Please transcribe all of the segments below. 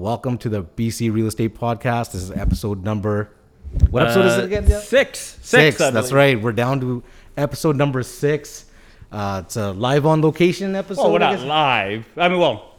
Welcome to the BC Real Estate Podcast. This is episode number. What episode is it again? Six. Six. I that's right. We're down to episode number six. Uh, it's a live on location episode. Well, we're I not guess. live. I mean, well,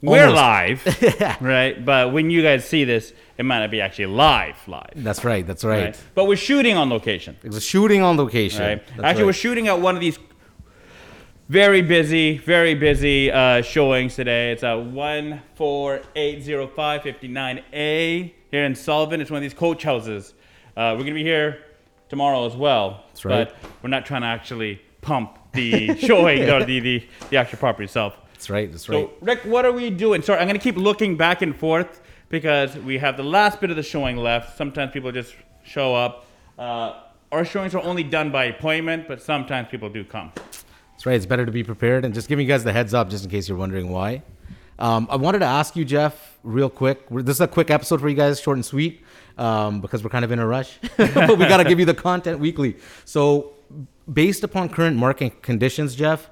we're Almost. live, right? But when you guys see this, it might not be actually live, live. That's right. That's right. Right? But we're shooting on location, It was a shooting on location. right? That's actually, we're shooting at one of these very busy, very busy uh, showings today. It's a 14805 59A here in Sullivan. It's one of these coach houses. Uh, we're going to be here tomorrow as well. That's right. But we're not trying to actually pump the showing or the, the, the actual property itself. That's right. That's right. So, Rick, what are we doing? Sorry, I'm going to keep looking back and forth because we have the last bit of the showing left. Sometimes people just show up. Uh, our showings are only done by appointment, but sometimes people do come. That's right. It's better to be prepared and just giving you guys the heads up just in case you're wondering why. Um, I wanted to ask you, Jeff, real quick. This is a quick episode for you guys, short and sweet, um, because we're kind of in a rush. but we got to give you the content weekly. So, based upon current market conditions, Jeff,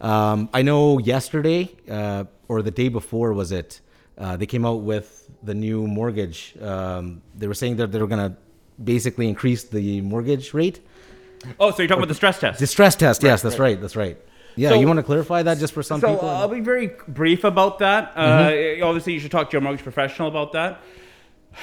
um, I know yesterday uh, or the day before was it, uh, they came out with the new mortgage. Um, they were saying that they were going to basically increase the mortgage rate. Oh, so you're talking about the stress test? The stress test. yes, that's right. That's right. Yeah, So- you want to clarify that just for some so people? uh, I'll be very brief about that. Uh, obviously, you should talk to your mortgage professional about that.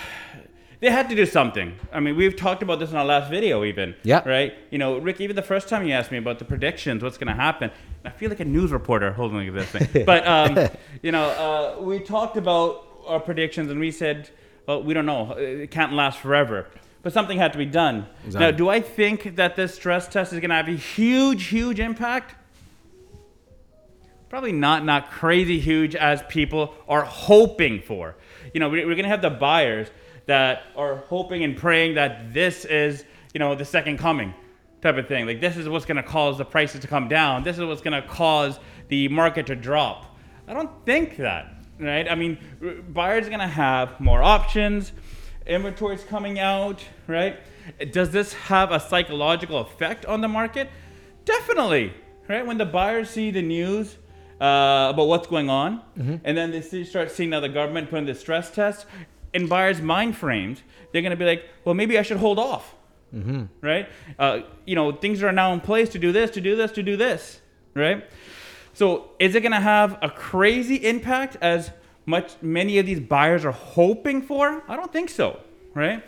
They had to do something. I mean, we've talked about this in our last video, even. Yeah. Right. You know, Rick. Even the first time you asked me about the predictions, what's going to happen, I feel like a news reporter holding this thing. but um, you know, uh, we talked about our predictions, and we said, well, we don't know. It can't last forever. But something had to be done. Now, do I think that this stress test is going to have a huge, huge impact? probably not not crazy huge as people are hoping for. You know, we- we're going to have the buyers that are hoping and praying that this is, you know, the second coming type of thing. Like this is what's going to cause the prices to come down. This is what's going to cause the market to drop. I don't think that, right? I mean, buyers are going to have more options. Inventory's coming out, right? Does this have a psychological effect on the market? Definitely, right? When the buyers see the news uh, about what's going on, and then they see, start seeing now the government putting the stress test in buyers' mind frames, they're going to be like, well, maybe I should hold off, right? Uh, you know, things are now in place to do this, to do this, to do this, right? So is it going to have a crazy impact as much many of these buyers are hoping for? I don't think so, right?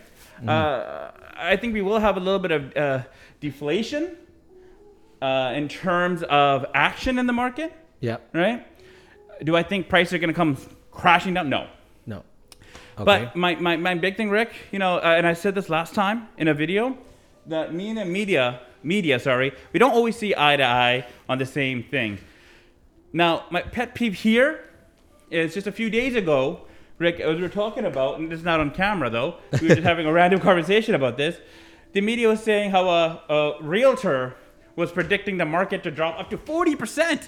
Uh, I think we will have a little bit of uh, deflation uh, in terms of action in the market, yeah. right? Do I think prices are going to come crashing down? No. No. Okay. But my, my, my big thing, Rick, you know, uh, and I said this last time in a video, that me and the media, media, sorry, we don't always see eye to eye on the same thing. Now, my pet peeve here is just a few days ago, Rick, as we were talking about, and this is not on camera though, we were just having a random conversation about this. The media was saying how a, a realtor was predicting the market to drop up to 40%,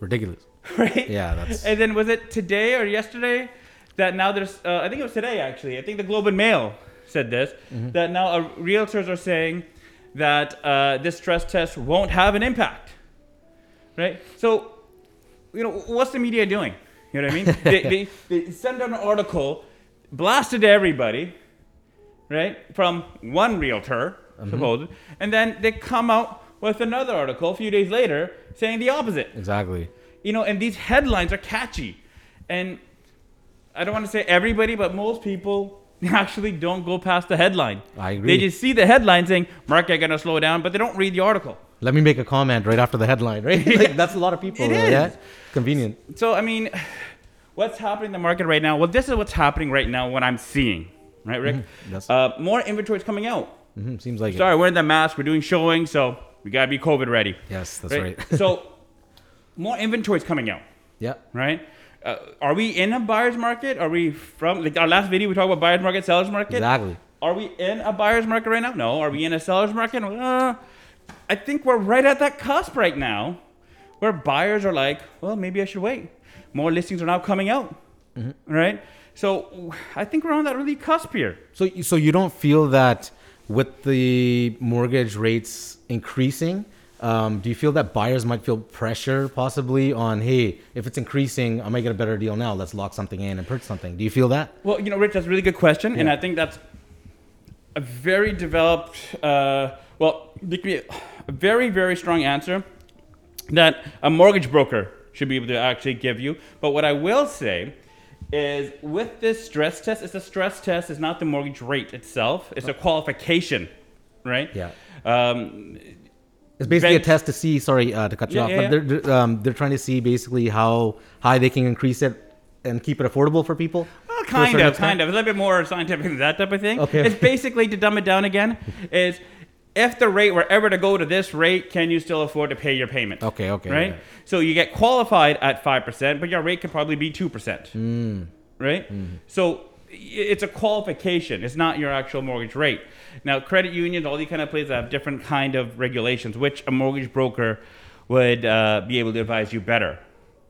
Ridiculous. right? Yeah, that's- And then was it today or yesterday that now there's, uh, I think it was today actually, I think the Globe and Mail said this, Mm-hmm. that now uh, realtors are saying that uh, this stress test won't have an impact, right? So, you know, what's the media doing? You know what I mean? they, they, they send out an article, blasted to everybody, right? From one realtor, Mm-hmm. supposed, and then they come out with another article a few days later saying the opposite Exactly. you know, and these headlines are catchy. And I don't want to say everybody, but most people actually don't go past the headline. I agree. They just see the headline saying market going to slow down, but they don't read the article. Let me make a comment right after the headline, right? like, that's a lot of people. It is. Yeah. Convenient. So I mean, what's happening in the market right now? Well, this is what's happening right now. What I'm seeing, right, Rick? Yes. Uh, more inventory is coming out. hmm Seems like it. Sorry, we're in the mask. We're doing showing, so we gotta be COVID ready. Yes, that's right. so more inventory is coming out. yeah. right? Uh, are we in a buyer's market? Are we from like our last video? We talked about buyer's market, seller's market. Exactly. Are we in a buyer's market right now? No. Are we in a seller's market? Uh, I think we're right at that cusp right now, where buyers are like, well, maybe I should wait. More listings are now coming out, right? So I think we're on that really cusp here. So, so you don't feel that with the mortgage rates increasing, Um, do you feel that buyers might feel pressure possibly on, hey, if it's increasing, I might get a better deal now. Let's lock something in and purchase something. Do you feel that? Well, you know, Rich, that's a really good question, and I think that's a very developed, uh, well, there could be a very, very strong answer that a mortgage broker should be able to actually give you. But what I will say is with this stress test, it's a stress test, it's not the mortgage rate itself, it's a qualification, right? Yeah. Um, It's basically a test to see. Sorry uh, to cut you Yeah, off, yeah, but yeah. they're they're, um, they're trying to see basically how high they can increase it and keep it affordable for people. Well, kind of, extent? kind of. It's a little bit more scientific than that type of thing. Okay. It's basically to dumb it down again. Is if the rate were ever to go to this rate, can you still afford to pay your payment? Okay, okay, Right. okay. So you get qualified at five percent, but your rate could probably be two percent. Mm. Right. So it's a qualification. It's not your actual mortgage rate. Now, credit unions, all these kind of places have different kind of regulations, which a mortgage broker would uh, be able to advise you better.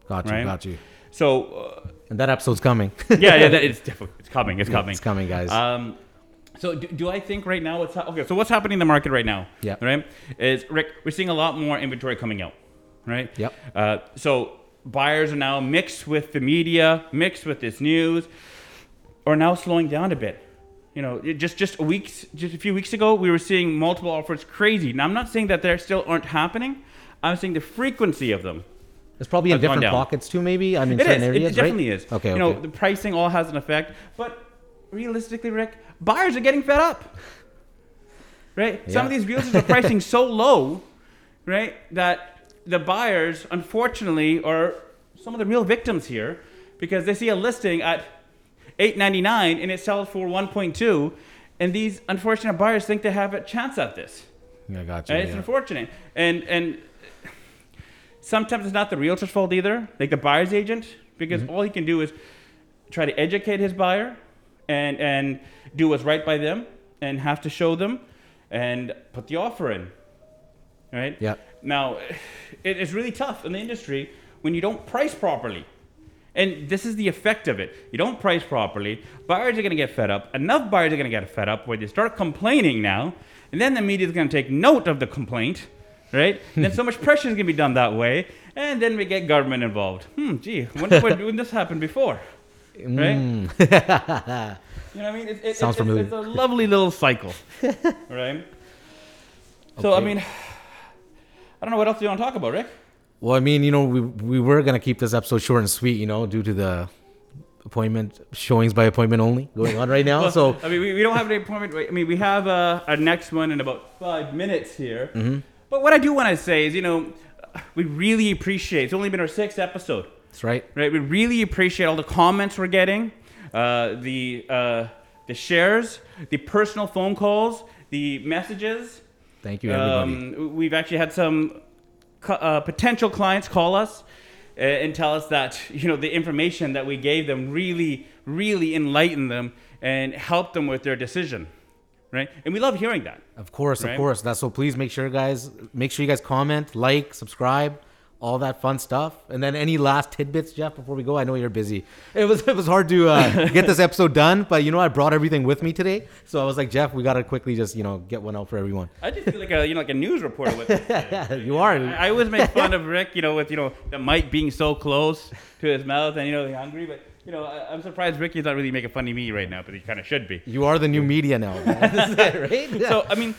Got you, Right. got you. So uh, And that episode's coming. yeah, yeah, that, it's it's coming. It's coming. it's coming, guys. Um, so do, do I think right now what's ha- okay? So what's happening in the market right now? Yeah. Right. Is Rick? We're seeing a lot more inventory coming out. Right. Yep. Uh, so buyers are now mixed with the media, mixed with this news, are now slowing down a bit. You know, just just a weeks, just a few weeks ago, we were seeing multiple offers crazy. Now I'm not saying that there still aren't happening. I'm saying the frequency of them It's probably in different pockets too, maybe. I mean, it certain is. areas, it definitely right? is. Okay, You know, the pricing all has an effect, but realistically, Rick, buyers are getting fed up. Right? Some of these realtors are pricing so low, right, that the buyers, unfortunately, are some of the real victims here because they see a listing at 8.99 and it sells for 1.2, and these unfortunate buyers think they have a chance at this. Yeah, got you. And it's yeah. unfortunate. And and sometimes it's not the realtor's fault either, like the buyer's agent, because Mm-hmm. all he can do is try to educate his buyer and and do what's right by them and have to show them and put the offer in. Right? Yeah. Now, it is really tough in the industry when you don't price properly. And this is the effect of it. You don't price properly, buyers are going to get fed up. Enough buyers are going to get fed up where they start complaining now, and then the media is going to take note of the complaint, right? And then so much pressure is going to be done that way, and then we get government involved. Hmm, gee, wonder when, when this happened before, right? Mm. You know what I mean? It, it, Sounds it's, familiar. It's a lovely little cycle, right? So I mean, I don't know what else you want to talk about, Rick. Well, I mean, you know, we we were gonna keep this episode short and sweet, you know, due to the appointment showings by appointment only going on right now. Well, so I mean, we, we don't have an appointment. right? I mean, we have uh, our next one in about five minutes here. Mm-hmm. But what I do want to say is, you know, we really appreciate. It's only been our sixth episode, that's right. right? We really appreciate all the comments we're getting, uh, the uh, the shares, the personal phone calls, the messages. Thank you, everybody. Um, we've actually had some uh, potential clients call us uh, and tell us that you know the information that we gave them really, really enlightened them and helped them with their decision, right? And we love hearing that. Of course, Right? of course. That's so. Please make sure, guys, make sure you guys comment, like, subscribe, all that fun stuff. And then any last tidbits, Jeff, before we go. I know you're busy. It was it was hard to uh, get this episode done, but you know I brought everything with me today, so I was like, Jeff, we gotta quickly just you know get one out for everyone. I just feel like a you know like a news reporter with. this. you are. I I always make fun of Rick, you know, with you know the mic being so close to his mouth and you know he's hungry, but you know I, I'm surprised Ricky's not really making fun of me right now, but he kind of should be. You are the new media now, right? So I mean,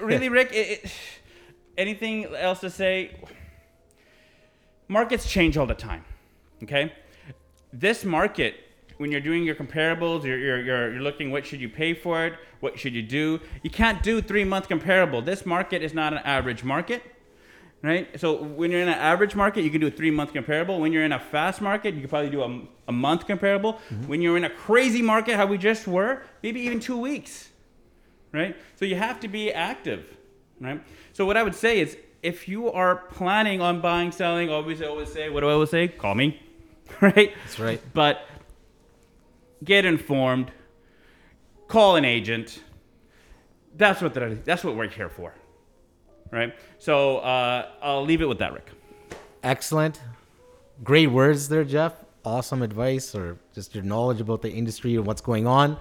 really, Rick, it, it, anything else to say? Markets change all the time. Okay, this market, when you're doing your comparables, you're, you're, you're, you're looking what should you pay for it, what should you do. You can't do three month comparable. This market is not an average market. Right? So when you're in an average market, you can do a three month comparable. When you're in a fast market, you can probably do a, a month comparable. Mm-hmm. When you're in a crazy market, how we just were, maybe even two weeks right? So you have to be active, right? So what I would say is, if you are planning on buying, selling, always I always say, what do I always say? Call me, right? That's right. But get informed, call an agent. That's what that's what we're here for, right? So uh, I'll leave it with that, Rick. Excellent. Great words there, Jeff. Awesome advice or just your knowledge about the industry and what's going on.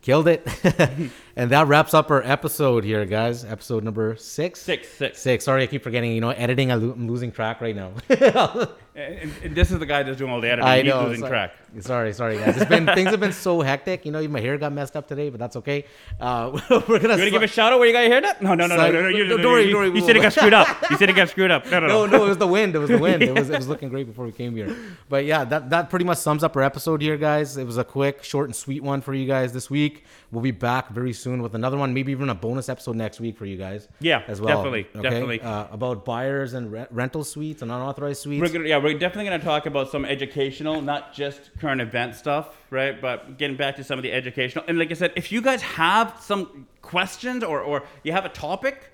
Killed it. and that wraps up our episode here, guys. Episode number six. Six, six. Six. Sorry, I keep forgetting. You know, editing, I'm losing track right now. And, and this is the guy that's doing all the editing. I He's know. losing sorry. track. Sorry, sorry, guys. It's been things have been so hectic. You know, my hair got messed up today, but that's okay. Uh, we're gonna. You want to give a shout out where you got your hair done? No, no, no, no, no. no, you, No, don't worry, you, don't worry, you said it got screwed up. You said it got screwed up. No, no, no, no. no, it was the wind. It was the wind. It was it was looking great before we came here. But yeah, that that pretty much sums up our episode here, guys. It was a quick, short, and sweet one for you guys this week. We'll be back very soon with another one, maybe even a bonus episode next week for you guys. Yeah, as well. definitely, definitely. Uh, about buyers and re- rental suites and unauthorized suites. We're gonna, yeah, we're definitely going to talk about some educational, not just current event stuff, right? But getting back to some of the educational. And like I said, if you guys have some questions or, or you have a topic,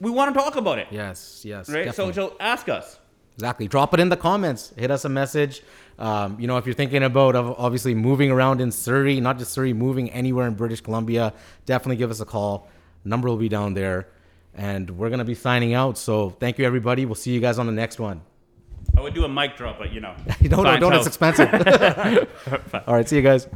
we want to talk about it, yes, yes. right? definitely. So, so ask us. Exactly. Drop it in the comments. Hit us a message. Um, you know, if you're thinking about obviously moving around in Surrey, not just Surrey, moving anywhere in British Columbia, definitely give us a call. Number will be down there. And we're going to be signing out. So thank you, everybody. We'll see you guys on the next one. I would do a mic drop, but you know. don't, Fine, don't, so- it's expensive. All right. See you guys.